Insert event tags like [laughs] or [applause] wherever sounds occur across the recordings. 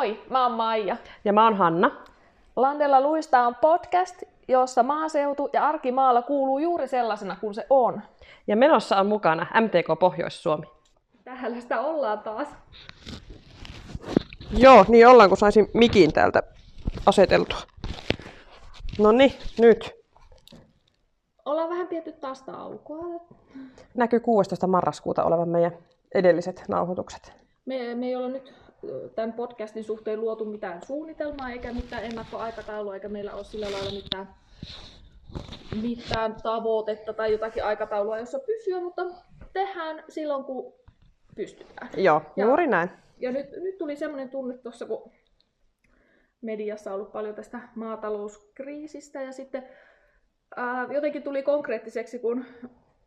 Moi, mä oon Maija. Ja mä oon Hanna. Landella luista on podcast, jossa maaseutu ja arki maalla kuuluu juuri sellaisena kuin se on. Ja menossa on mukana MTK Pohjois-Suomi. Täällä sitä ollaan taas. Joo, niin ollaan, kun saisin mikin täältä aseteltua. No niin, nyt. Ollaan vähän pietty taas taukoa. Näkyy 16. marraskuuta olevan meidän edelliset nauhoitukset. Me, me ei olla nyt tämän podcastin suhteen luotu mitään suunnitelmaa eikä mitään ennakkoaikataulua, eikä meillä ole sillä lailla mitään, mitään tavoitetta tai jotakin aikataulua, jossa pysyä, mutta tehdään silloin, kun pystytään. Joo, Ja- juuri näin. Ja nyt, nyt tuli semmoinen tunne tuossa, kun mediassa on ollut paljon tästä maatalouskriisistä ja sitten ää, jotenkin tuli konkreettiseksi, kun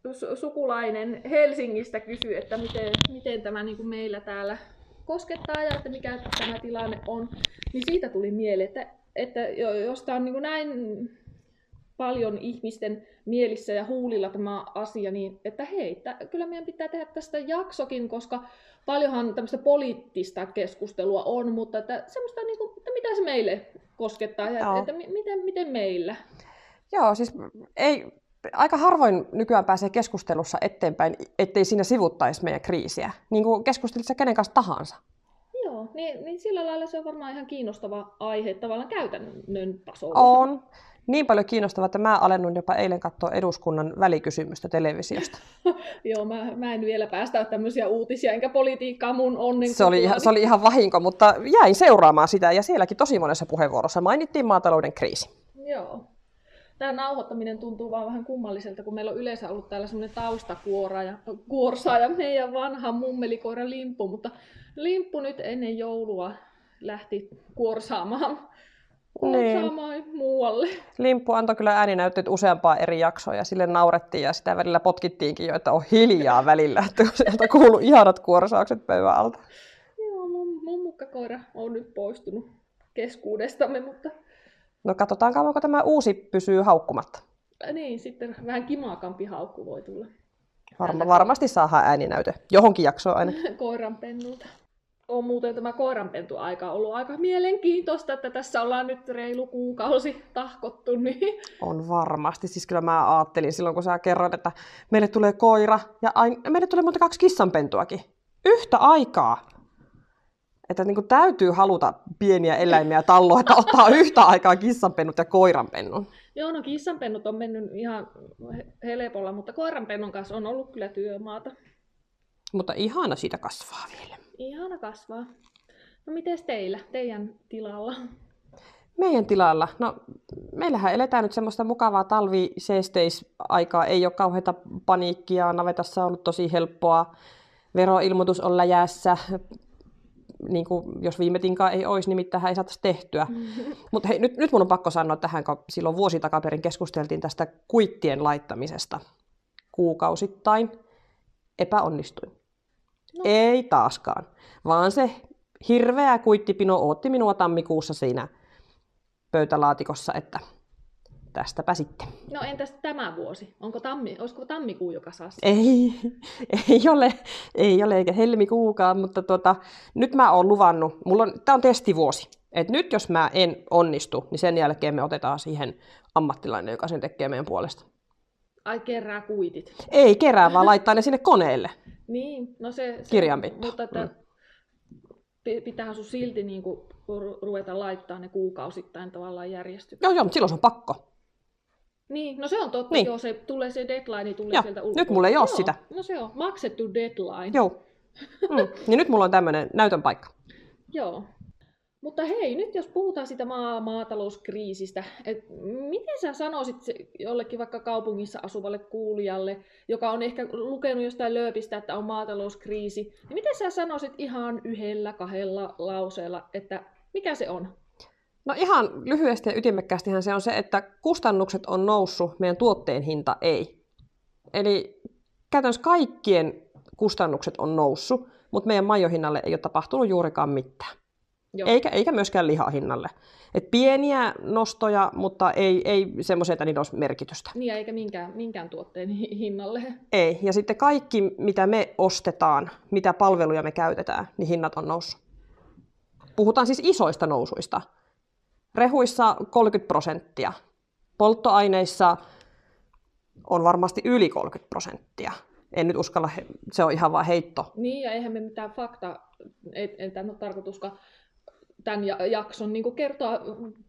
su- sukulainen Helsingistä kysyi, että miten, miten tämä niin kuin meillä täällä koskettaa ja että mikä tämä tilanne on, niin siitä tuli mieleen, että, että jo- jos tämä on niin kuin näin paljon ihmisten mielissä ja huulilla tämä asia, niin että hei, tä, kyllä meidän pitää tehdä tästä jaksokin, koska paljonhan tämmöistä poliittista keskustelua on, mutta että semmoista, niin kuin, että mitä se meille koskettaa ja Joo. että mi- miten, miten meillä. Joo, siis ei, aika harvoin nykyään pääsee keskustelussa eteenpäin, ettei siinä sivuttaisi meidän kriisiä. Niin kuin keskustelit sä kenen kanssa tahansa. Joo, niin, niin sillä lailla se on varmaan ihan kiinnostava aihe tavallaan käytännön tasolla. On. Niin paljon kiinnostavaa, että mä alennun jopa eilen katsoa eduskunnan välikysymystä televisiosta. [laughs] Joo, mä, mä en vielä päästä tämmöisiä uutisia, enkä politiikkaa mun onnen Se oli, ihan, se oli ihan vahinko, mutta jäin seuraamaan sitä ja sielläkin tosi monessa puheenvuorossa mainittiin maatalouden kriisi. Joo. Tämä nauhoittaminen tuntuu vaan vähän kummalliselta, kun meillä on yleensä ollut täällä semmoinen taustakuora ja kuorsa ja meidän vanha mummelikoira Limppu, mutta Limppu nyt ennen joulua lähti kuorsaamaan, kuorsaamaan muualle. Limppu antoi kyllä ääninäytteet useampaa eri jaksoa ja sille naurettiin ja sitä välillä potkittiinkin jo, että on hiljaa välillä, että sieltä kuuluu ihanat kuorsaukset pöydän alta. Joo, mun, mun mukkakoira on nyt poistunut keskuudestamme, mutta No katsotaan kauanko tämä uusi pysyy haukkumatta. niin, sitten vähän kimaakampi haukku voi tulla Varma, varmasti saadaan ääninäyte johonkin jaksoon aina. [laughs] koiranpennulta. On muuten tämä koiranpentu-aika ollut aika mielenkiintoista, että tässä ollaan nyt reilu kuukausi tahkottu, [laughs] niin On varmasti. Siis kyllä mä ajattelin silloin, kun sä kerroit, että meille tulee koira ja ain... meille tulee monta kaksi kissanpentuakin. Yhtä aikaa. Että niin kuin täytyy haluta pieniä eläimiä talloa, että ottaa yhtä aikaa kissanpennut ja koiranpennun. joo, no kissanpennut on mennyt ihan he- helpolla, mutta koiranpennun kanssa on ollut kyllä työmaata. Mutta ihana siitä kasvaa vielä. Ihana kasvaa. No mites teillä, teidän tilalla? Meidän tilalla, no meillähän eletään nyt semmoista mukavaa talvi aikaa ei ole kauheita paniikkia, navetassa on ollut tosi helppoa, veroilmoitus on läjässä, niin kuin jos viime tinkaan ei olisi, niin mitään ei saataisi tehtyä. Mutta hei, nyt, nyt mun on pakko sanoa tähän, kun silloin vuosi takaperin keskusteltiin tästä kuittien laittamisesta kuukausittain. Epäonnistuin. No. Ei taaskaan, vaan se hirveä kuittipino ootti minua tammikuussa siinä pöytälaatikossa, että tästäpä sitten. No entäs tämä vuosi? Onko tammi, olisiko tammikuu joka saa? sen? Ei, [laughs] ei ole, ei ole eikä helmikuukaan, mutta tuota, nyt mä oon luvannut, mulla on, tää on testivuosi, että nyt jos mä en onnistu, niin sen jälkeen me otetaan siihen ammattilainen, joka sen tekee meidän puolesta. Ai kerää kuitit. Ei kerää, vaan laittaa ne sinne koneelle. [laughs] Niin, no se... se. Mutta että Mm. pitäähän sun silti niin kuin ruveta laittaa ne kuukausittain tavallaan järjestykseen. Joo, joo, mutta silloin se on pakko. Niin, no se on totta, Niin. joo, se tulee se deadline tulee Joo, sieltä nyt ulkopuolelta. mulla ei Joo, sitä. No se on, maksettu deadline. Joo. Mm. Niin nyt mulla on tämmöinen näytön paikka. [laughs] Joo. Mutta hei, nyt jos puhutaan siitä maa- maatalouskriisistä, et miten sä sanoisit se jollekin vaikka kaupungissa asuvalle kuulijalle, joka on ehkä lukenut jostain lööpistä, että on maatalouskriisi, niin miten sä sanoisit ihan yhdellä, kahdella lauseella, että mikä se on? No ihan lyhyesti ja ytimekkäästihän se on se, että kustannukset on noussut, meidän tuotteen hinta ei. Eli käytännössä kaikkien kustannukset on noussut, mutta meidän majohinnalle ei ole tapahtunut juurikaan mitään. Joo. Eikä, eikä myöskään lihahinnalle. Et pieniä nostoja, mutta ei, ei semmoisia, että niillä olisi merkitystä. Niin, eikä minkään, minkään tuotteen hi- hinnalle. Ei. Ja sitten kaikki, mitä me ostetaan, mitä palveluja me käytetään, niin hinnat on noussut. Puhutaan siis isoista nousuista. Rehuissa 30 prosenttia. Polttoaineissa on varmasti yli 30 prosenttia. En nyt uskalla, se on ihan vain heitto. Niin, ja eihän me mitään fakta, ei, ei tämä ole tarkoituskaan tämän jakson niin kuin kertoa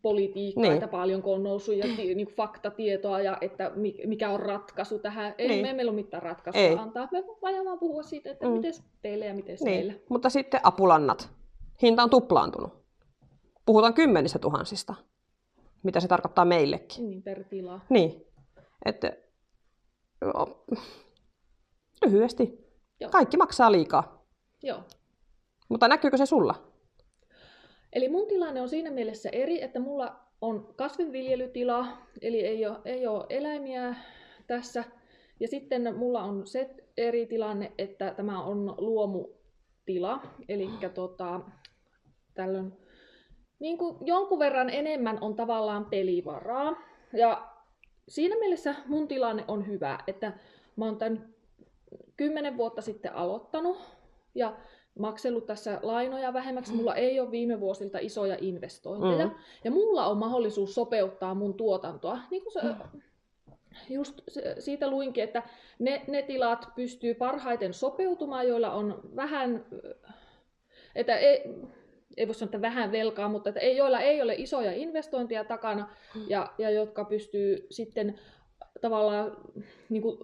politiikkaa, niin. että paljonko on noussut ja niin kuin faktatietoa ja että mikä on ratkaisu tähän. Ei, niin. me, meillä ole mitään ratkaisua ei. antaa. Me voidaan vaan puhua siitä, että mm. miten teille ja miten niin. teille. Mutta sitten apulannat. Hinta on tuplaantunut. Puhutaan kymmenistä tuhansista. Mitä se tarkoittaa meillekin. Niin, per tila. Niin. Että, lyhyesti. Joo. Kaikki maksaa liikaa. Joo. Mutta näkyykö se sulla? Eli mun tilanne on siinä mielessä eri, että mulla on kasvinviljelytila, eli ei ole, ei ole eläimiä tässä. Ja sitten mulla on se eri tilanne, että tämä on luomutila, eli tota, tällöin niin kuin jonkun verran enemmän on tavallaan pelivaraa. Ja siinä mielessä mun tilanne on hyvä, että mä oon tämän kymmenen vuotta sitten aloittanut ja maksellut tässä lainoja vähemmäksi. Mm. Mulla ei ole viime vuosilta isoja investointeja. Mm. Ja mulla on mahdollisuus sopeuttaa mun tuotantoa. Niin kuin se, mm. just siitä luinkin, että ne, ne tilat pystyy parhaiten sopeutumaan, joilla on vähän, että ei, ei voi sanoa, että vähän velkaa, mutta että ei, joilla ei ole isoja investointeja takana mm. ja, ja jotka pystyy sitten tavallaan niin kuin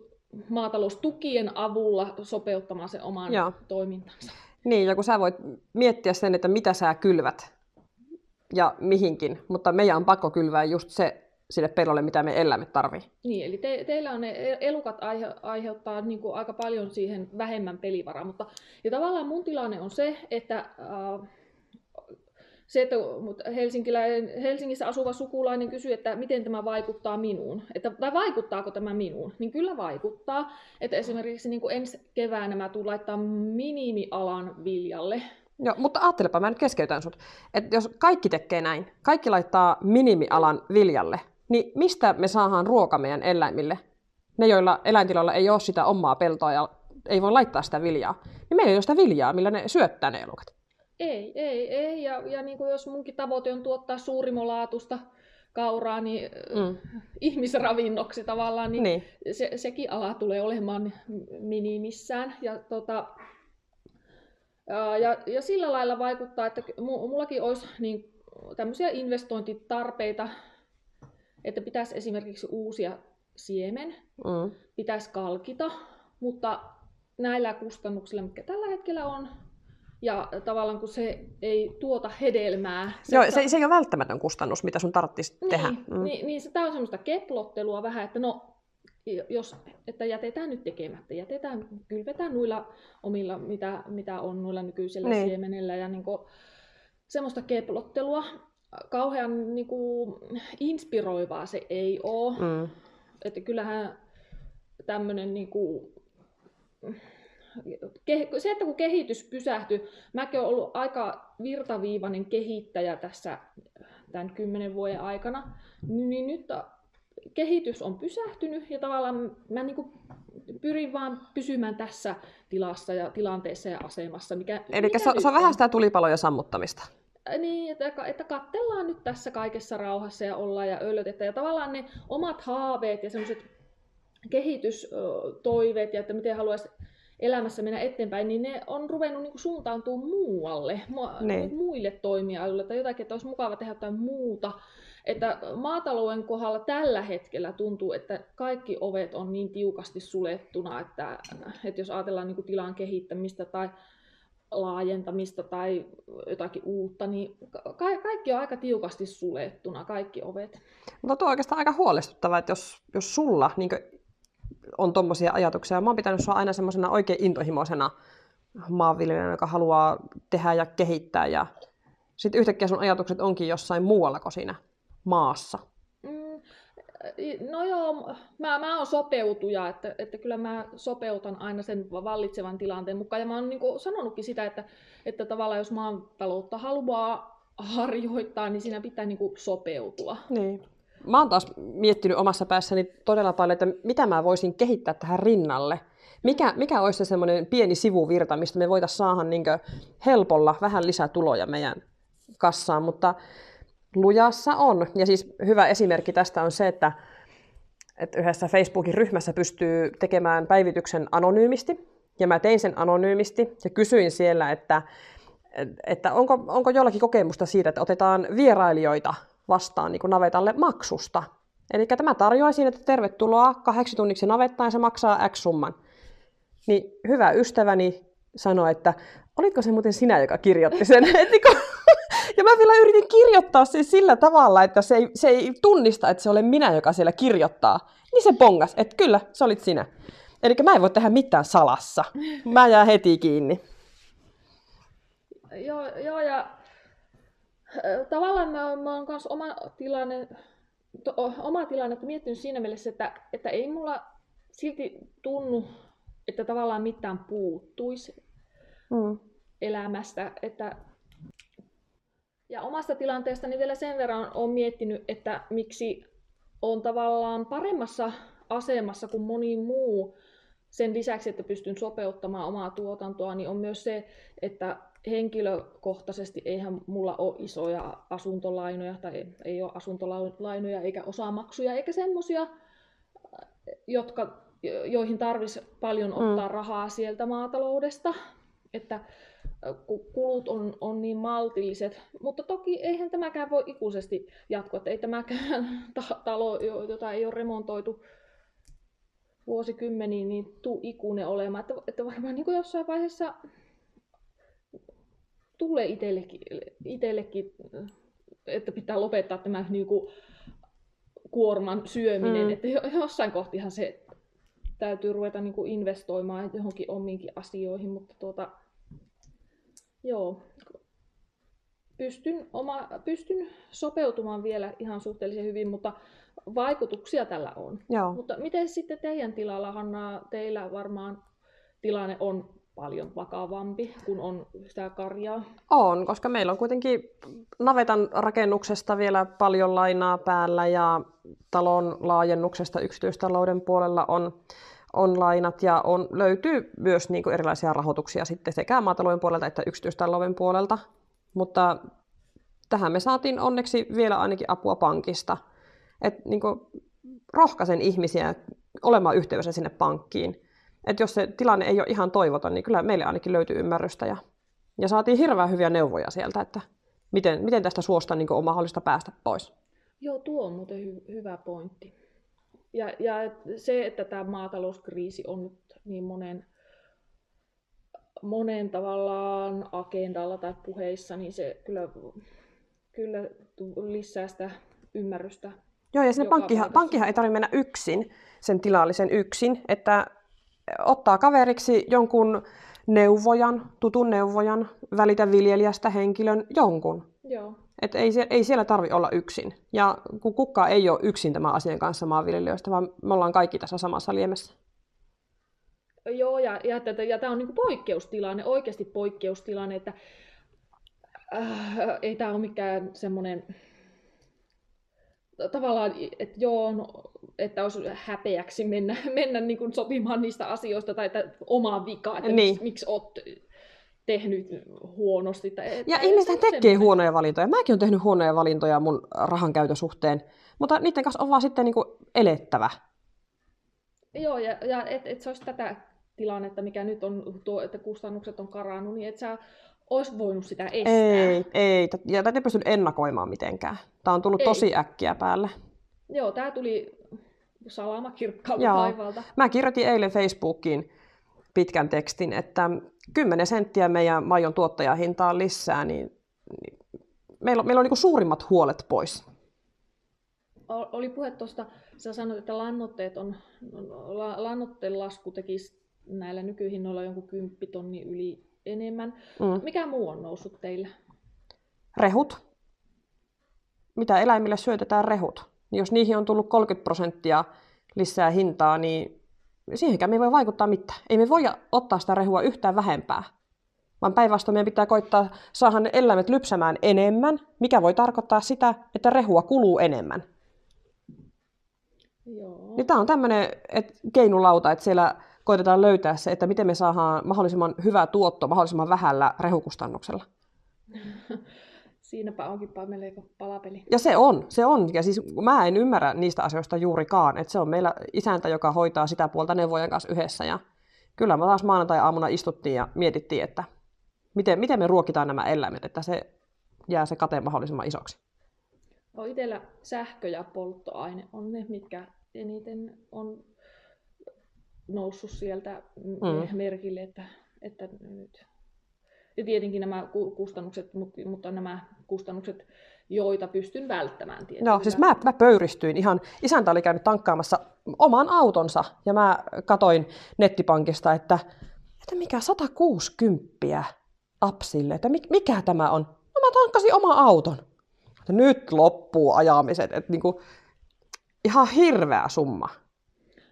maataloustukien avulla sopeuttamaan sen oman Joo. toimintansa. Niin, ja kun sä voit miettiä sen, että mitä sä kylvät ja mihinkin, mutta meidän on pakko kylvää just se sille pellolle, mitä me eläimet tarvii. Niin, eli te, teillä on ne e-, elukat aihe, aiheuttaa niin kuin aika paljon siihen vähemmän pelivaraa, mutta ja tavallaan mun tilanne on se, että äh, se, että Helsingissä asuva sukulainen kysyy, että miten tämä vaikuttaa minuun, että, tai vaikuttaako tämä minuun, niin kyllä vaikuttaa. Että esimerkiksi niin kuin ensi keväänä mä tulen laittaa minimialan viljalle. Joo, mutta ajattelepa, mä nyt keskeytän sut, että jos kaikki tekee näin, kaikki laittaa minimialan viljalle, niin mistä me saadaan ruoka meidän eläimille? Ne, joilla eläintiloilla ei ole sitä omaa peltoa ja ei voi laittaa sitä viljaa, niin meillä ei ole sitä viljaa, millä ne syöttää ne elukat. Ei, ei, ei. Ja, ja niin kuin jos munkin tavoite on tuottaa suurimolaatusta kauraa niin mm. ihmisravinnoksi tavallaan, niin, niin. Se, sekin ala tulee olemaan minimissään. Ja, tota, ja, ja sillä lailla vaikuttaa, että mullakin olisi niin, tämmöisiä investointitarpeita, että pitäisi esimerkiksi uusia siemen, mm. pitäisi kalkita, mutta näillä kustannuksilla, mitkä tällä hetkellä on, ja tavallaan kun se ei tuota hedelmää. Se, Joo, se, se ei ole välttämätön kustannus, mitä sun tarvitsisi niin, tehdä. Mm. Niin, niin se, tämä on semmoista keplottelua vähän, että no, jos, että jätetään nyt tekemättä, jätetään, kylvetään noilla omilla, mitä, mitä on noilla nykyisellä niin. siemenellä ja niin kuin, semmoista keplottelua. Kauhean niin kuin, inspiroivaa se ei ole. Mm. Että kyllähän tämmöinen niin kuin, se, että kun kehitys pysähtyi, mäkin olen ollut aika virtaviivainen kehittäjä tässä tämän kymmenen vuoden aikana, niin nyt kehitys on pysähtynyt ja tavallaan mä niin pyrin vaan pysymään tässä tilassa ja tilanteessa ja asemassa. Mikä, Eli mikä se, se on vähän sitä tulipaloja sammuttamista. Niin, että, että katsellaan nyt tässä kaikessa rauhassa ja ollaan ja öllötetään. Ja tavallaan ne omat haaveet ja semmoiset kehitystoiveet ja että miten haluaisi elämässä mennä eteenpäin, niin ne on ruvennut niin suuntautua muualle, mu- niin. muille toimialoille tai jotakin, että olisi mukava tehdä jotain muuta. Että maatalouden kohdalla tällä hetkellä tuntuu, että kaikki ovet on niin tiukasti sulettuna, että, että jos ajatellaan niin tilan kehittämistä tai laajentamista tai jotakin uutta, niin ka- kaikki on aika tiukasti sulettuna, kaikki ovet. Mutta tuo on oikeastaan aika huolestuttavaa, että jos, jos sulla niin on tuommoisia ajatuksia. Mä oon pitänyt sua aina semmoisena oikein intohimoisena maanviljelijänä, joka haluaa tehdä ja kehittää. Ja sitten yhtäkkiä sun ajatukset onkin jossain muualla kuin siinä maassa. Mm, no joo, mä, mä oon sopeutuja, että, että kyllä mä sopeutan aina sen vallitsevan tilanteen mukaan. Ja mä oon niin sanonutkin sitä, että, että tavallaan jos maantaloutta haluaa harjoittaa, niin siinä pitää niin sopeutua. Niin. Mä oon taas miettinyt omassa päässäni todella paljon, että mitä mä voisin kehittää tähän rinnalle. Mikä, mikä olisi se semmoinen pieni sivuvirta, mistä me voitaisiin saada niin helpolla vähän lisää tuloja meidän kassaan, mutta lujassa on. Ja siis hyvä esimerkki tästä on se, että, että yhdessä Facebookin ryhmässä pystyy tekemään päivityksen anonyymisti. Ja mä tein sen anonyymisti ja kysyin siellä, että, että onko, onko jollakin kokemusta siitä, että otetaan vierailijoita vastaan niin kuin navetalle maksusta. Eli tämä tarjoaisin, että tervetuloa kahdeksi tunniksi navettaan ja se maksaa X summan. Niin hyvä ystäväni sanoi, että olitko se muuten sinä, joka kirjoitti sen? [laughs] Niinku, [laughs] ja mä vielä yritin kirjoittaa sen sillä tavalla, että se ei, se ei tunnista, että se olen minä, joka siellä kirjoittaa. Niin se pongas, että kyllä, se olit sinä. Eli mä en voi tehdä mitään salassa. Mä jään heti kiinni. Joo, joo ja tavallaan mä, mä oon myös oma tilanne, to, oma tilannetta miettinyt siinä mielessä, että, että ei mulla silti tunnu, että tavallaan mitään puuttuisi mm. elämästä. Että... Ja omasta tilanteestani vielä sen verran olen miettinyt, että miksi on tavallaan paremmassa asemassa kuin moni muu sen lisäksi, että pystyn sopeuttamaan omaa tuotantoa, niin on myös se, että henkilökohtaisesti eihän mulla ole isoja asuntolainoja tai ei ole asuntolainoja eikä osamaksuja eikä semmoisia, jotka, joihin tarvisi paljon mm. ottaa mm. rahaa sieltä maataloudesta. Että kulut on, on niin maltilliset, mutta toki eihän tämäkään voi ikuisesti jatkua, että ei tämäkään [laughs] talo, jota ei ole remontoitu vuosikymmeniin, niin tuu ikuinen olemaan. Että, että varmaan niin jossain vaiheessa tulee itsellekin, itsellekin, että pitää lopettaa tämä niin kuin, kuorman syöminen, mm. että jossain kohtihan se täytyy ruveta niin kuin investoimaan johonkin omiinkin asioihin, mutta tuota, joo, pystyn, oma, pystyn sopeutumaan vielä ihan suhteellisen hyvin, mutta vaikutuksia tällä on. Joo. Mutta miten sitten teidän tilalla, Hanna, teillä varmaan tilanne on paljon vakavampi, kun on sitä karjaa? On, koska meillä on kuitenkin navetan rakennuksesta vielä paljon lainaa päällä ja talon laajennuksesta yksityistalouden puolella on, on lainat ja on, löytyy myös niin kuin erilaisia rahoituksia sitten sekä maatalouden puolelta että yksityistalouden puolelta. Mutta tähän me saatiin onneksi vielä ainakin apua pankista. Et niin kuin rohkaisen ihmisiä olemaan yhteydessä sinne pankkiin että jos se tilanne ei ole ihan toivoton, niin kyllä meille ainakin löytyy ymmärrystä ja, ja saatiin hirveän hyviä neuvoja sieltä, että miten, miten tästä suosta niin on mahdollista päästä pois. Joo, tuo on muuten hy- hyvä pointti. Ja, ja se, että tämä maatalouskriisi on nyt niin monen, monen tavallaan agendalla tai puheissa, niin se kyllä, kyllä lisää sitä ymmärrystä. Joo, ja sinne pankkihan, pankkihan ei tarvitse mennä yksin, sen tilallisen yksin, että ottaa kaveriksi jonkun neuvojan, tutun neuvojan, välitä viljelijästä henkilön jonkun. Joo. Et ei, ei siellä tarvi olla yksin. Ja kun kukaan ei ole yksin tämän asian kanssa maanviljelijöistä, vaan me ollaan kaikki tässä samassa liemessä. Joo, ja, ja, ja, ja tämä on niinku poikkeustilanne, oikeasti poikkeustilanne, että äh, ei tämä ole mikään semmoinen tavallaan, että joo, no, että olisi häpeäksi mennä, [laughs] mennä niin kuin sopimaan niistä asioista tai että omaa vikaa, että niin. miksi, miksi olet tehnyt huonosti. Tai, ja ihmiset tekee semmoinen. huonoja valintoja. Mäkin olen tehnyt huonoja valintoja mun rahan käytön suhteen, mutta niiden kanssa on vaan sitten niin kuin elettävä. Joo, ja, ja että et se olisi tätä tilannetta, mikä nyt on, tuo, että kustannukset on karannut, niin että sä olisi voinut sitä estää. Ei, ei. Ja tätä ei pystynyt ennakoimaan mitenkään. Tämä on tullut ei. tosi äkkiä päälle. Joo, tämä tuli salama kirkkaalta taivaalta. Mä kirjoitin eilen Facebookiin pitkän tekstin, että 10 senttiä meidän majon tuottajahintaan lisää, niin, niin meillä on, meillä on niin suurimmat huolet pois. Oli puhe tuosta, sä sanoit, että lannoitteet on, lannoitteen lasku tekisi näillä nykyhinnoilla jonkun kymppitonni yli enemmän. Mm. Mikä muu on noussut teillä? Rehut. Mitä eläimille syötetään rehut? Jos niihin on tullut 30 prosenttia lisää hintaa, niin siihenkään me ei voi vaikuttaa mitään. Ei me voi ottaa sitä rehua yhtään vähempää, vaan päinvastoin meidän pitää koittaa saada ne eläimet lypsämään enemmän, mikä voi tarkoittaa sitä, että rehua kuluu enemmän. Joo. Niin tämä on tämmöinen et, keinulauta, että siellä koitetaan löytää se, että miten me saadaan mahdollisimman hyvä tuotto mahdollisimman vähällä rehukustannuksella. [laughs] siinäpä onkin melko palapeli. Ja se on, se on. Ja siis mä en ymmärrä niistä asioista juurikaan. Että se on meillä isäntä, joka hoitaa sitä puolta neuvojen kanssa yhdessä. Ja kyllä me taas maanantai-aamuna istuttiin ja mietittiin, että miten, miten me ruokitaan nämä eläimet, että se jää se kate mahdollisimman isoksi. No itsellä sähkö ja polttoaine on ne, mitkä eniten on noussut sieltä mm. merkille, että, että nyt. Ja tietenkin nämä kustannukset, mutta nämä kustannukset, joita pystyn välttämään. Tietysti. No siis mä, mä pöyristyin ihan, isäntä oli käynyt tankkaamassa oman autonsa ja mä katoin nettipankista, että, että mikä 160 apsille, että mikä tämä on? No mä tankkasin oma auton. Nyt loppuu ajamiset, että niinku, ihan hirveä summa.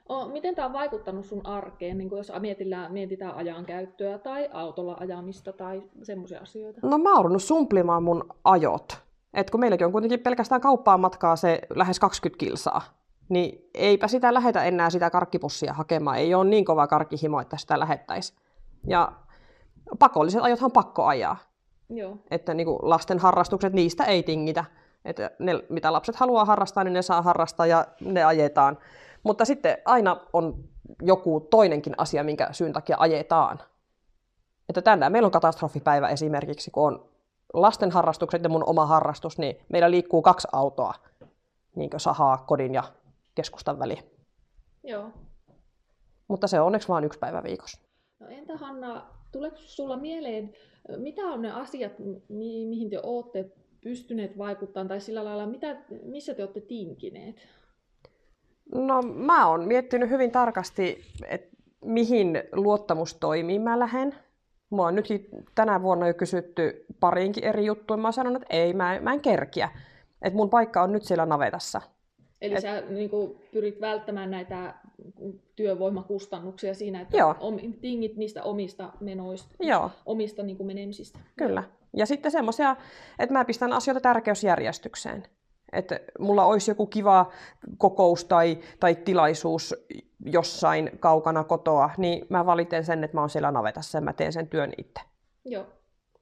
O, miten tämä on vaikuttanut sun arkeen, niin jos mietitään, mietitään ajan käyttöä tai autolla ajamista tai semmoisia asioita? No mä oon sumplimaan mun ajot. Et kun meilläkin on kuitenkin pelkästään kauppaan matkaa se lähes 20 kilsaa, niin eipä sitä lähetä enää sitä karkkipussia hakemaan. Ei ole niin kova karkkihimo, että sitä lähettäisi. Ja pakolliset ajothan pakko ajaa. Joo. Että niin kuin lasten harrastukset, niistä ei tingitä. Että ne, mitä lapset haluaa harrastaa, niin ne saa harrastaa ja ne ajetaan. Mutta sitten aina on joku toinenkin asia, minkä syyn takia ajetaan. Että tänään meillä on katastrofipäivä esimerkiksi, kun on lasten harrastukset ja mun oma harrastus, niin meillä liikkuu kaksi autoa, niin kuin sahaa kodin ja keskustan väliin. Joo. Mutta se on onneksi vain yksi päivä viikossa. No entä Hanna, tuleeko sulla mieleen, mitä on ne asiat, mihin te olette pystyneet vaikuttamaan, tai sillä lailla, mitä, missä te olette tinkineet? No mä oon miettinyt hyvin tarkasti, että mihin luottamustoimiin mä lähden. Mua on nytkin tänä vuonna jo kysytty pariinkin eri juttuja. Mä oon sanonut, että ei, mä en, mä en kerkiä. Että mun paikka on nyt siellä navetassa. Eli Et... sä niin kuin, pyrit välttämään näitä työvoimakustannuksia siinä, että Joo. tingit niistä omista menoista, Joo. omista niin kuin menemisistä. Kyllä. Ja sitten semmoisia, että mä pistän asioita tärkeysjärjestykseen. Että mulla olisi joku kiva kokous tai, tai tilaisuus jossain kaukana kotoa, niin mä valiten sen, että mä oon siellä navetassa ja mä teen sen työn itse. Joo.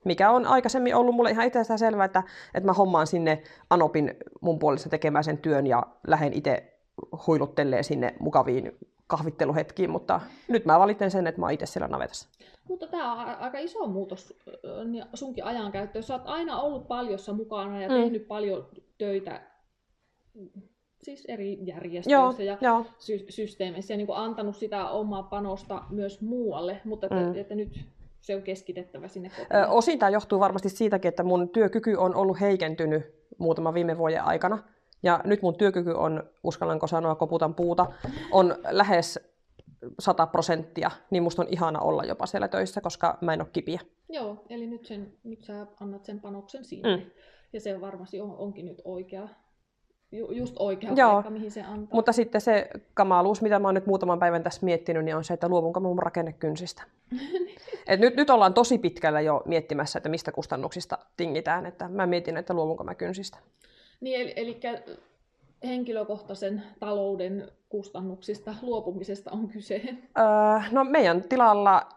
Mikä on aikaisemmin ollut mulle ihan itsestään selvää, että, että mä hommaan sinne Anopin mun puolesta tekemään sen työn ja lähden itse huiluttelee sinne mukaviin kahvitteluhetkiin, mutta nyt mä valiten sen, että mä oon itse siellä navetassa. Mutta tämä on aika iso muutos sunkin ajankäyttöön. Sä oot aina ollut paljossa mukana ja mm. tehnyt paljon töitä siis eri järjestöissä ja joo. Sy- systeemeissä ja niin kuin antanut sitä omaa panosta myös muualle, mutta että, mm. että nyt se on keskitettävä sinne kotiin. Osin tämä johtuu varmasti siitäkin, että mun työkyky on ollut heikentynyt muutaman viime vuoden aikana. Ja nyt mun työkyky on, uskallanko sanoa, koputan puuta, on lähes 100 prosenttia, niin musta on ihana olla jopa siellä töissä, koska mä en ole kipiä. Joo, eli nyt, sen, nyt sä annat sen panoksen sinne. Mm. Ja se varmasti on, onkin nyt oikea, just oikea Joo. paikka, mihin se antaa. Mutta sitten se kamaluus, mitä mä oon nyt muutaman päivän tässä miettinyt, niin on se, että luovunko mun rakennekynsistä. [laughs] Et nyt, nyt ollaan tosi pitkällä jo miettimässä, että mistä kustannuksista tingitään. Että mä mietin, että luovunko mä kynsistä. Niin, eli, eli henkilökohtaisen talouden kustannuksista luopumisesta on kyse? Öö, no meidän tilalla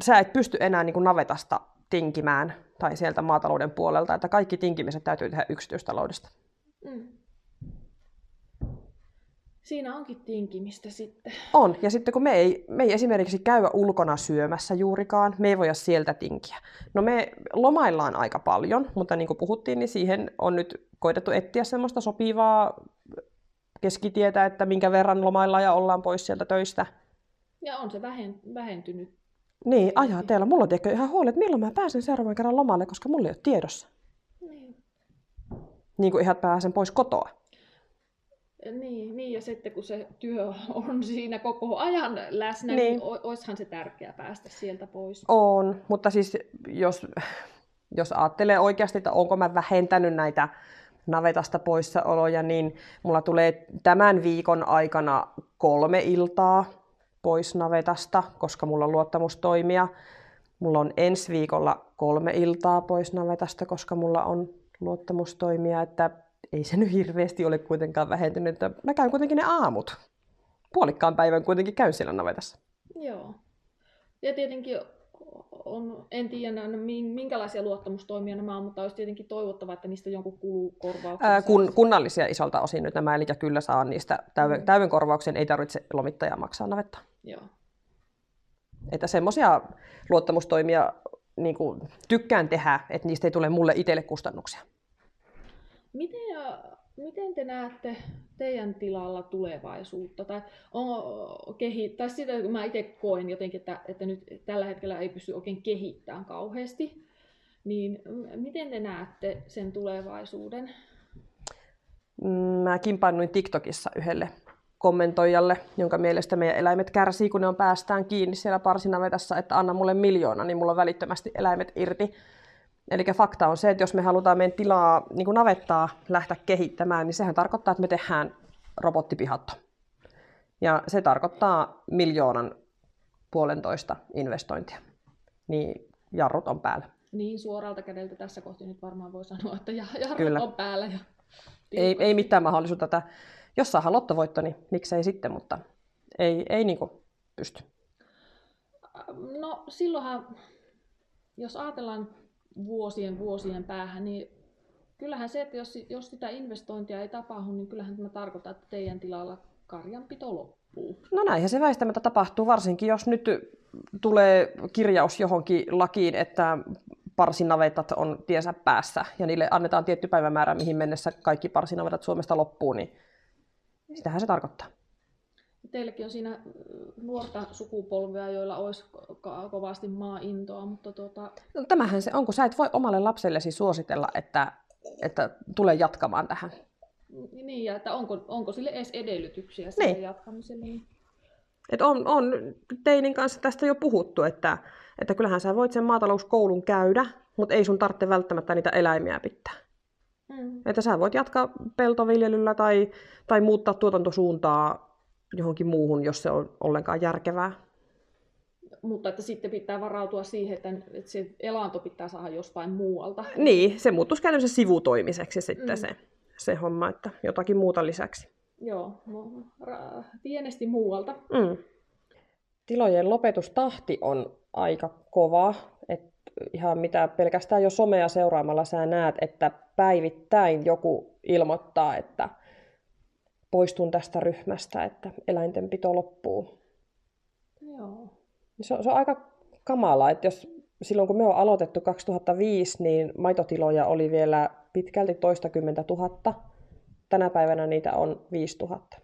sä et pysty enää niin kuin navetasta tinkimään tai sieltä maatalouden puolelta, että kaikki tinkimiset täytyy tehdä yksityistaloudesta. Mm. Siinä onkin tinkimistä sitten. On, ja sitten kun me ei, me ei esimerkiksi käy ulkona syömässä juurikaan, me ei voida sieltä tinkiä. No me lomaillaan aika paljon, mutta niin kuin puhuttiin, niin siihen on nyt koitettu etsiä semmoista sopivaa keskitietä, että minkä verran lomaillaan ja ollaan pois sieltä töistä. Ja on se vähentynyt. Niin, ajatella. Mulla on tiedätkö, ihan huoli, että milloin mä pääsen seuraavan kerran lomalle, koska mulla ei ole tiedossa. Niin. Niin kuin ihan pääsen pois kotoa. Niin, niin, ja sitten kun se työ on siinä koko ajan läsnä, niin, niin oishan se tärkeää päästä sieltä pois. On, mutta siis jos, jos ajattelee oikeasti, että onko mä vähentänyt näitä navetasta poissaoloja, niin mulla tulee tämän viikon aikana kolme iltaa pois navetasta, koska mulla on luottamustoimia. Mulla on ensi viikolla kolme iltaa pois navetasta, koska mulla on luottamustoimia, että ei se nyt hirveästi ole kuitenkaan vähentynyt. Mä käyn kuitenkin ne aamut. Puolikkaan päivän kuitenkin käyn siellä navetassa. Joo. Ja tietenkin on, en tiedä minkälaisia luottamustoimia nämä on, mutta olisi tietenkin toivottavaa, että niistä jonkun kulukorvauksen Ää, kun, kunnallisia isolta osin nyt nämä, eli kyllä saa niistä täyden, mm. täyden korvauksen, ei tarvitse lomittajaa maksaa navetta. Joo. Että semmoisia luottamustoimia niin kuin, tykkään tehdä, että niistä ei tule mulle itselle kustannuksia. Miten, miten te näette teidän tilalla tulevaisuutta? Tai, on, kehi, tai sitä, kun mä itse koen jotenkin, että, että nyt tällä hetkellä ei pysty oikein kehittämään kauheasti, niin miten te näette sen tulevaisuuden? Mä kimpaannuin TikTokissa yhdelle kommentoijalle, jonka mielestä meidän eläimet kärsii, kun ne on päästään kiinni siellä parsinavetassa, että anna mulle miljoona, niin mulla on välittömästi eläimet irti. Eli fakta on se, että jos me halutaan meidän tilaa, niin kuin navettaa, lähteä kehittämään, niin sehän tarkoittaa, että me tehdään robottipihatto. Ja se tarkoittaa miljoonan puolentoista investointia. Niin jarrut on päällä. Niin, suoralta kädeltä tässä kohti nyt varmaan voi sanoa, että jarrut Kyllä. on päällä. Ja ei, ei mitään mahdollisuutta. Että jos saadaan lottovoitto, niin miksei sitten, mutta ei, ei niin pysty. No silloinhan, jos ajatellaan vuosien vuosien päähän, niin kyllähän se, että jos, jos sitä investointia ei tapahdu, niin kyllähän tämä tarkoittaa, että teidän tilalla karjanpito loppuu. No näinhän se väistämättä tapahtuu, varsinkin jos nyt tulee kirjaus johonkin lakiin, että parsinavetat on tiensä päässä ja niille annetaan tietty päivämäärä, mihin mennessä kaikki parsinavetat Suomesta loppuu, niin sitähän se tarkoittaa. Teilläkin on siinä nuorta sukupolvea, joilla olisi kovasti maa-intoa, mutta tuota... No, tämähän se on, kun sä et voi omalle lapsellesi suositella, että, että tulee jatkamaan tähän. Niin, ja että onko, onko sille edes edellytyksiä sille niin. jatkamiselle. Niin... Et on, on teinin kanssa tästä jo puhuttu, että, että kyllähän sä voit sen maatalouskoulun käydä, mutta ei sun tarvitse välttämättä niitä eläimiä pitää. Mm. Että sä voit jatkaa peltoviljelyllä tai, tai muuttaa tuotantosuuntaa johonkin muuhun, jos se on ollenkaan järkevää. Mutta että sitten pitää varautua siihen, että, että se elanto pitää saada jostain muualta. Niin, se muuttuisi käytännössä sivutoimiseksi sitten mm. se, se homma, että jotakin muuta lisäksi. Joo, no, ra- pienesti muualta. Mm. Tilojen lopetustahti on aika kova. Et ihan mitä pelkästään jo somea seuraamalla sä näet, että päivittäin joku ilmoittaa, että poistun tästä ryhmästä, että eläintenpito loppuu. Joo. Se on, se on aika kamalaa, että jos silloin kun me on aloitettu 2005, niin maitotiloja oli vielä pitkälti toistakymmentä tuhatta. Tänä päivänä niitä on 5000.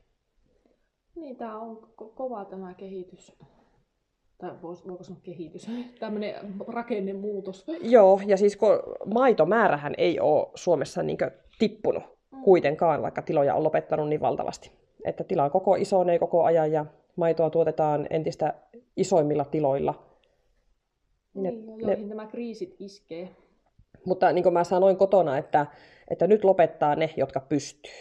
Niin, tämä on ko- kova tämä kehitys. Tai voiko sanoa kehitys? [laughs] Tämmöinen rakennemuutos. Joo, ja siis kun maitomäärähän ei ole Suomessa niin tippunut. Kuitenkaan, vaikka tiloja on lopettanut niin valtavasti. Että tila on koko isonee koko ajan ja maitoa tuotetaan entistä isoimmilla tiloilla. Ne, niin, joihin ne... nämä kriisit iskee. Mutta niin kuin mä sanoin kotona, että, että nyt lopettaa ne, jotka pystyy.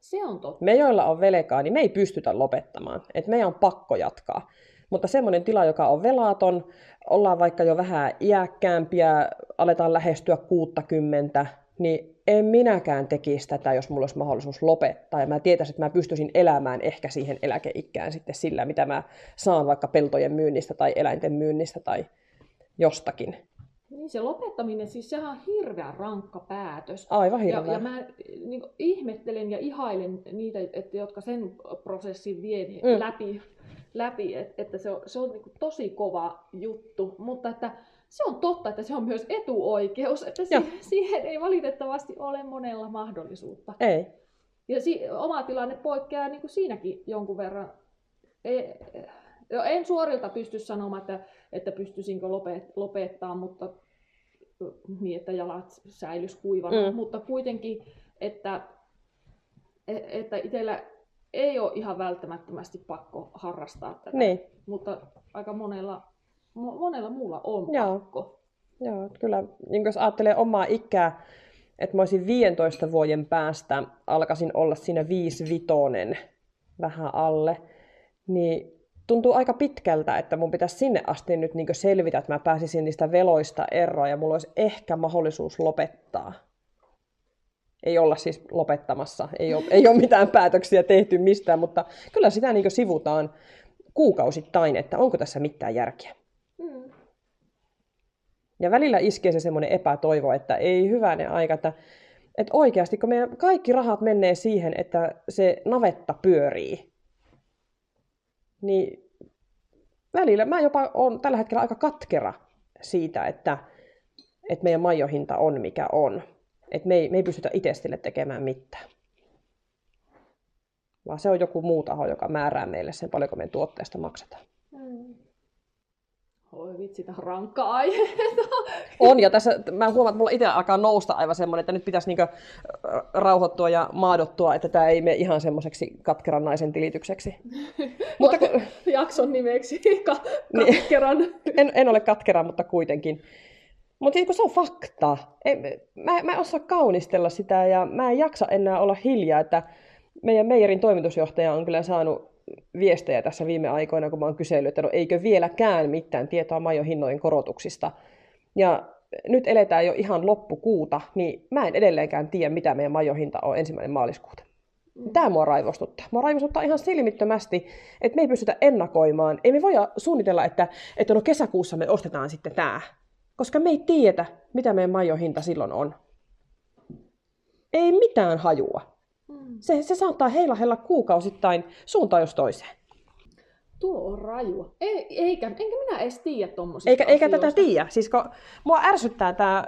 Se on totta. Me, joilla on velkaa, niin me ei pystytä lopettamaan. Et meidän on pakko jatkaa. Mutta semmoinen tila, joka on velaton, ollaan vaikka jo vähän iäkkäämpiä, aletaan lähestyä 60, niin en minäkään tekisi tätä, jos mulla olisi mahdollisuus lopettaa. Ja mä tietäisin, että mä pystyisin elämään ehkä siihen eläkeikään sitten sillä, mitä mä saan vaikka peltojen myynnistä tai eläinten myynnistä tai jostakin. Niin se lopettaminen, siis sehän on hirveän rankka päätös. Aivan hirveä. Ja, ja mä niin ihmettelen ja ihailen niitä, että, jotka sen prosessin vie mm. läpi, läpi että, että se on, se on niin tosi kova juttu. Mutta että se on totta, että se on myös etuoikeus, että si- siihen ei valitettavasti ole monella mahdollisuutta. Ei. Ja si- oma tilanne poikkeaa niin kuin siinäkin jonkun verran. E- en suorilta pysty sanomaan, että, että pystyisinkö lopet- lopettaa, mutta niin, että jalat säilys kuivana, mm. mutta kuitenkin, että, e- että itsellä ei ole ihan välttämättömästi pakko harrastaa tätä, niin. mutta aika monella monella muulla on Joo. pakko. Joo, kyllä. Niin jos ajattelee omaa ikää, että mä olisin 15 vuoden päästä, alkaisin olla siinä 5 vitonen vähän alle, niin tuntuu aika pitkältä, että mun pitäisi sinne asti nyt niin selvitä, että mä pääsisin niistä veloista eroon ja mulla olisi ehkä mahdollisuus lopettaa. Ei olla siis lopettamassa, ei ole, ei ole mitään [laughs] päätöksiä tehty mistään, mutta kyllä sitä niin sivutaan kuukausittain, että onko tässä mitään järkeä. Ja välillä iskee se semmoinen epätoivo, että ei hyvänen aika, että, että oikeasti kun meidän kaikki rahat menee siihen, että se navetta pyörii, niin välillä mä jopa on tällä hetkellä aika katkera siitä, että, että meidän majohinta on mikä on. Että me ei, me ei pystytä itse tekemään mitään. Vaan se on joku muu taho, joka määrää meille sen, paljonko meidän tuotteesta maksetaan. Mm. Oi vitsi, tämä on rankka aihe. [laughs] On, ja tässä mä huomaan, että mulla itse alkaa nousta aivan semmoinen, että nyt pitäisi niinku rauhoittua ja maadottua, että tämä ei mene ihan semmoiseksi katkeran naisen tilitykseksi. [laughs] mutta kun... [laughs] Jakson nimeksi ka- niin. katkeran. Niin, en, en ole katkera, mutta kuitenkin. Mutta siis kun se on fakta. Ei, mä, mä en osaa kaunistella sitä ja mä en jaksa enää olla hiljaa, että meidän Meijerin toimitusjohtaja on kyllä saanut viestejä tässä viime aikoina, kun mä oon kysellyt, että no eikö vieläkään mitään tietoa majohinnojen korotuksista. Ja nyt eletään jo ihan loppukuuta, niin mä en edelleenkään tiedä, mitä meidän majohinta on ensimmäinen maaliskuuta. Mm. Tämä mua raivostuttaa. Mua raivostuttaa ihan silmittömästi, että me ei pystytä ennakoimaan. Ei me voida suunnitella, että, että no kesäkuussa me ostetaan sitten tämä. Koska me ei tiedetä, mitä meidän majohinta silloin on. Ei mitään hajua. Mm. Se, se saattaa heilahella kuukausittain suuntaan jos toiseen. Tuo on rajua. Ei, eikä, enkä minä edes tiedä tuommoisista eikä, eikä tätä tiedä. Siis kun, mua ärsyttää tämä,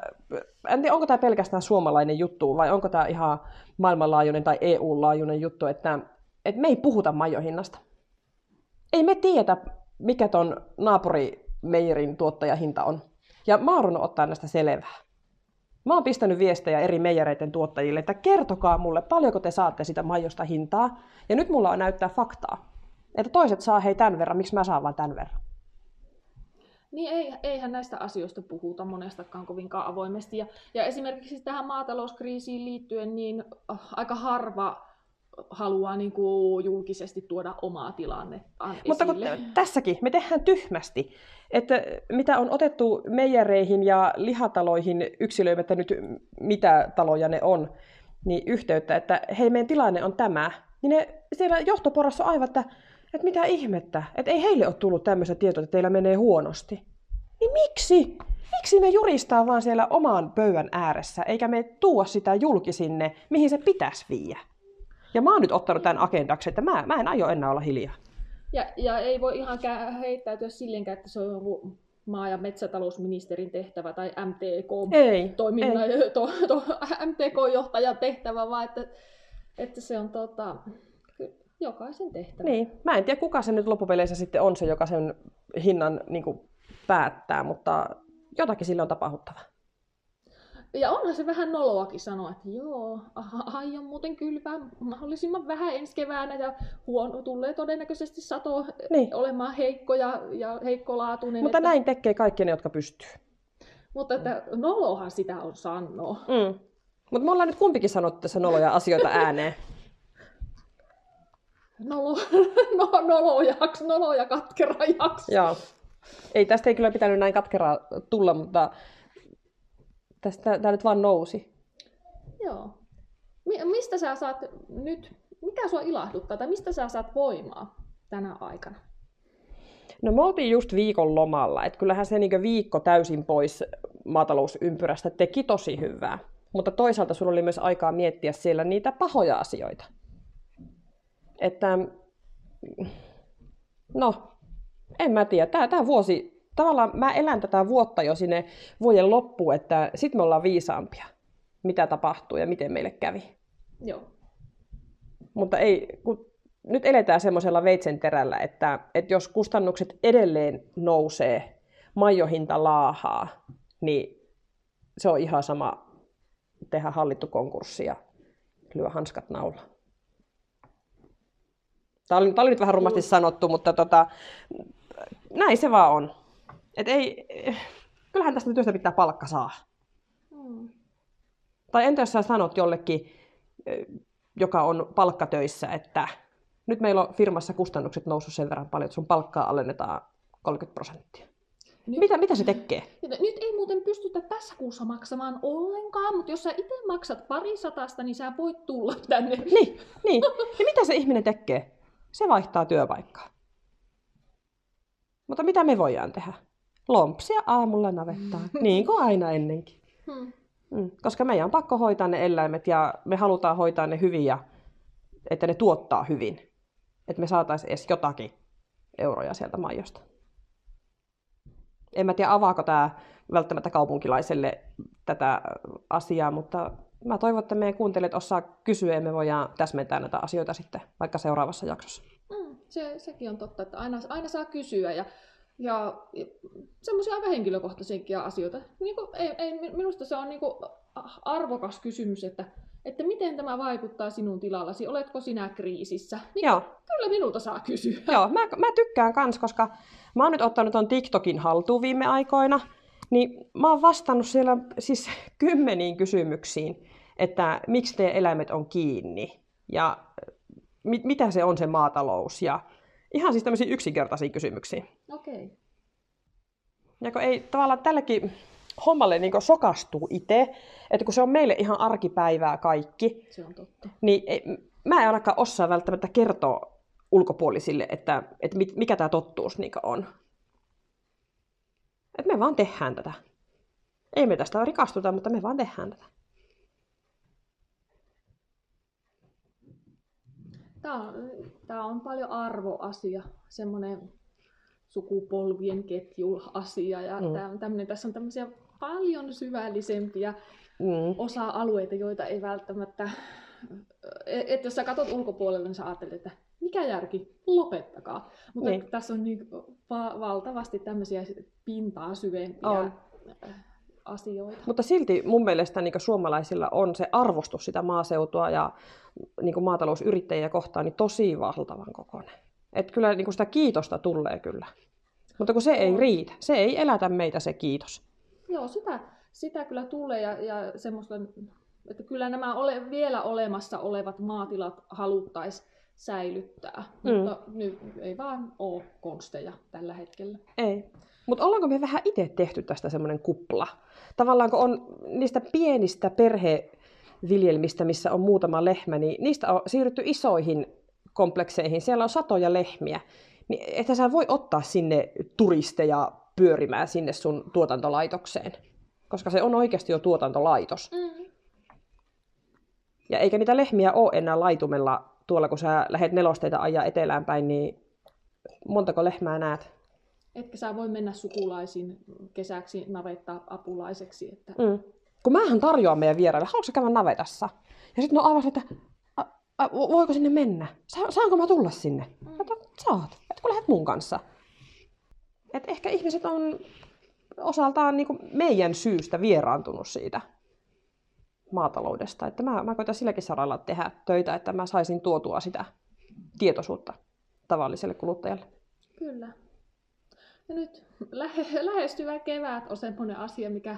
en tiedä onko tämä pelkästään suomalainen juttu vai onko tämä ihan maailmanlaajuinen tai EU-laajuinen juttu, että, että me ei puhuta majohinnasta. Ei me tiedä, mikä ton naapuri Meijerin tuottajahinta on. Ja mä oon ottaa näistä selvää. Mä oon pistänyt viestejä eri meijereiden tuottajille, että kertokaa mulle, paljonko te saatte sitä majosta hintaa. Ja nyt mulla on näyttää faktaa. Että toiset saa hei tämän verran, miksi mä saan vain tämän verran. Niin ei, eihän näistä asioista puhuta monestakaan kovinkaan avoimesti. Ja, ja esimerkiksi tähän maatalouskriisiin liittyen, niin äh, aika harva haluaa niin kuin julkisesti tuoda omaa tilannettaan Mutta kun tässäkin me tehdään tyhmästi, että mitä on otettu meijereihin ja lihataloihin yksilöimättä nyt mitä taloja ne on, niin yhteyttä, että hei meidän tilanne on tämä, niin ne siellä johtoporassa on aivan, että, että mitä ihmettä, että ei heille ole tullut tämmöistä tietoa, että teillä menee huonosti. Niin miksi? Miksi me juristaa vaan siellä oman pöydän ääressä, eikä me tuo sitä julki sinne, mihin se pitäisi viiä? Ja mä oon nyt ottanut tämän agendaksi, että mä, mä en aio enää olla hiljaa. Ja, ja ei voi ihan heittäytyä sillenkään, että se on joku maa- ja metsätalousministerin tehtävä tai MTK-toiminnan, to, to, MTK-johtajan tehtävä, vaan että, että se on tota, jokaisen tehtävä. Niin, mä en tiedä kuka se nyt loppupeleissä sitten on se, joka sen hinnan niin kuin, päättää, mutta jotakin sille on tapahduttava. Ja onhan se vähän noloakin sanoa, että joo, aion muuten kylvää mahdollisimman vähän ensi keväänä ja huono, tulee todennäköisesti sato niin. olemaan heikko ja, ja heikkolaatuinen. Mutta että... näin tekee kaikki ne, jotka pystyy. Mutta että nolohan sitä on sanoa. Mm. Mutta me ollaan nyt kumpikin sanottu tässä noloja asioita ääneen. [laughs] Nolo, [laughs] no, nolojaksi, nolo ja katkera jakso. Joo. Ei, tästä ei kyllä pitänyt näin katkeraa tulla, mutta Tästä tämä nyt vaan nousi. Joo. Mi- mistä sä saat nyt, mikä sua ilahduttaa tai mistä sä saat voimaa tänä aikana? No me oltiin just viikon lomalla, että kyllähän se niin viikko täysin pois maatalousympyrästä teki tosi hyvää. Mutta toisaalta sulla oli myös aikaa miettiä siellä niitä pahoja asioita. Että, no, en mä tiedä. Tämä, tämä vuosi tavallaan mä elän tätä vuotta jo sinne vuoden loppuun, että sitten me ollaan viisaampia, mitä tapahtuu ja miten meille kävi. Joo. Mutta ei, kun nyt eletään semmoisella veitsen terällä, että, että jos kustannukset edelleen nousee, majohinta laahaa, niin se on ihan sama tehdä hallittu konkurssi ja lyö hanskat naula. Tämä oli, tämä oli nyt vähän rumasti sanottu, mutta tota, näin se vaan on. Et ei, kyllähän tästä työstä pitää palkka saa. Mm. Tai entä jos sä sanot jollekin, joka on palkkatöissä, että nyt meillä on firmassa kustannukset noussut sen verran paljon, että sun palkkaa alennetaan 30 prosenttia. Nyt, mitä, mitä se tekee? Nyt ei muuten pystytä tässä kuussa maksamaan ollenkaan, mutta jos sä itse maksat pari satasta, niin sä voit tulla tänne. Niin, niin. Ja mitä se ihminen tekee? Se vaihtaa työpaikkaa. Mutta mitä me voidaan tehdä? Lompsia aamulla navettaan, niin kuin aina ennenkin. Hmm. Mm. Koska meidän on pakko hoitaa ne eläimet ja me halutaan hoitaa ne hyvin ja että ne tuottaa hyvin. Että me saataisiin edes jotakin euroja sieltä maijosta. En mä tiedä, avaako tämä välttämättä kaupunkilaiselle tätä asiaa, mutta mä toivon, että meidän kuuntelijat osaa kysyä ja me voidaan täsmentää näitä asioita sitten vaikka seuraavassa jaksossa. Mm, se, sekin on totta, että aina, aina saa kysyä ja, ja, semmoisia aika henkilökohtaisiakin asioita. Niin kuin, ei, ei, minusta se on niin kuin arvokas kysymys, että, että miten tämä vaikuttaa sinun tilallasi, oletko sinä kriisissä? Niin Joo. Kyllä minulta saa kysyä. Joo, mä, mä tykkään kans, koska mä oon nyt ottanut ton TikTokin haltuun viime aikoina, niin mä oon vastannut siellä siis kymmeniin kysymyksiin, että miksi teidän eläimet on kiinni ja mit, mitä se on se maatalous ja ihan siis tämmöisiä yksinkertaisia kysymyksiä. Okei. Okay. Ja kun ei tavallaan tällekin hommalle niin sokastuu itse, että kun se on meille ihan arkipäivää kaikki, Se on totta. niin ei, mä en ainakaan osaa välttämättä kertoa ulkopuolisille, että, että mikä tämä tottuus niin on. Että me vaan tehdään tätä. Ei me tästä rikastuta, mutta me vaan tehdään tätä. Tämä on, tämä on paljon arvoasia, semmoinen sukupolvien ketjuasia ja Mm. mm. tämmöinen, tässä on tämmöisiä paljon syvällisempiä Mm. osa-alueita, joita ei välttämättä... Että jos sä katsot ulkopuolelle, niin sä ajattelet, että mikä järki, lopettakaa. Mutta niin. tässä on niin va- valtavasti tämmöisiä pintaa syvempiä On. Asioita. Mutta silti mun mielestä niin suomalaisilla on se arvostus sitä maaseutua ja niin maatalousyrittäjiä kohtaan niin tosi valtavan kokoinen. Et kyllä niin sitä kiitosta tulee kyllä. Mutta kun se ei riitä, se ei elätä meitä se kiitos. Joo, sitä, sitä kyllä tulee ja, ja semmoista, että kyllä nämä ole, vielä olemassa olevat maatilat haluttaisiin säilyttää, mm. mutta nyt ei vaan ole konsteja tällä hetkellä. Ei. Mutta ollaanko me vähän itse tehty tästä semmoinen kupla? Tavallaan kun on niistä pienistä perheviljelmistä, missä on muutama lehmä, niin niistä on siirrytty isoihin komplekseihin. Siellä on satoja lehmiä. Niin että sä voi ottaa sinne turisteja pyörimään sinne sun tuotantolaitokseen. Koska se on oikeasti jo tuotantolaitos. Mm. Ja eikä niitä lehmiä ole enää laitumella tuolla, kun sä lähdet nelosteita ajaa etelään päin, niin montako lehmää näet? Etkä sä voi mennä sukulaisiin kesäksi navetta apulaiseksi. Että... Mm. Kun mähän tarjoan meidän vieraille, haluatko sä käydä navetassa? Ja sitten ne on aivan että a, a, vo- voiko sinne mennä? Sa, saanko mä tulla sinne? Mm. Oon, saat, et kun lähdet mun kanssa. Et ehkä ihmiset on osaltaan niin meidän syystä vieraantunut siitä maataloudesta. Että mä, mä koitan silläkin saralla tehdä töitä, että mä saisin tuotua sitä tietoisuutta tavalliselle kuluttajalle. Kyllä. Ja nyt lähe, lähestyvä kevät on semmoinen asia, mikä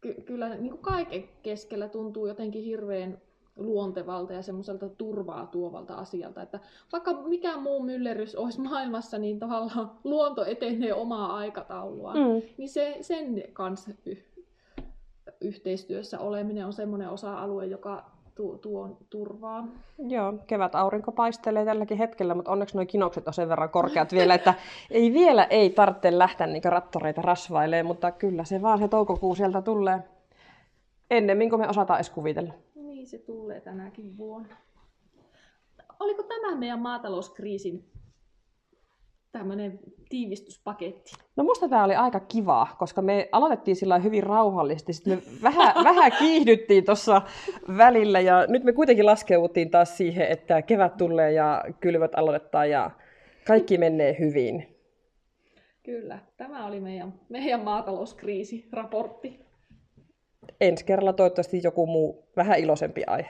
ky- kyllä niin kuin kaiken keskellä tuntuu jotenkin hirveän luontevalta ja semmoiselta turvaa tuovalta asialta. Että vaikka mikä muu myllerys olisi maailmassa, niin tavallaan luonto etenee omaa aikatauluaan. Mm. Niin se, sen kanssa y- yhteistyössä oleminen on semmoinen osa-alue, joka tuo, tuo turvaa. Joo, kevät aurinko paistelee tälläkin hetkellä, mutta onneksi nuo kinokset on sen verran korkeat vielä, että ei vielä ei tarvitse lähteä niin rattoreita rasvailemaan, mutta kyllä se vaan se toukokuu sieltä tulee ennemmin kuin me osataan edes kuvitella. Niin se tulee tänäkin vuonna. Oliko tämä meidän maatalouskriisin tämmöinen tiivistyspaketti? No musta tämä oli aika kiva, koska me aloitettiin sillä hyvin rauhallisesti, sitten me vähän, [laughs] vähän kiihdyttiin tuossa välillä ja nyt me kuitenkin laskeuttiin taas siihen, että kevät tulee ja kylvöt aloitetaan ja kaikki menee hyvin. Kyllä, tämä oli meidän, meidän maatalouskriisiraportti. Ensi kerralla toivottavasti joku muu vähän iloisempi aihe.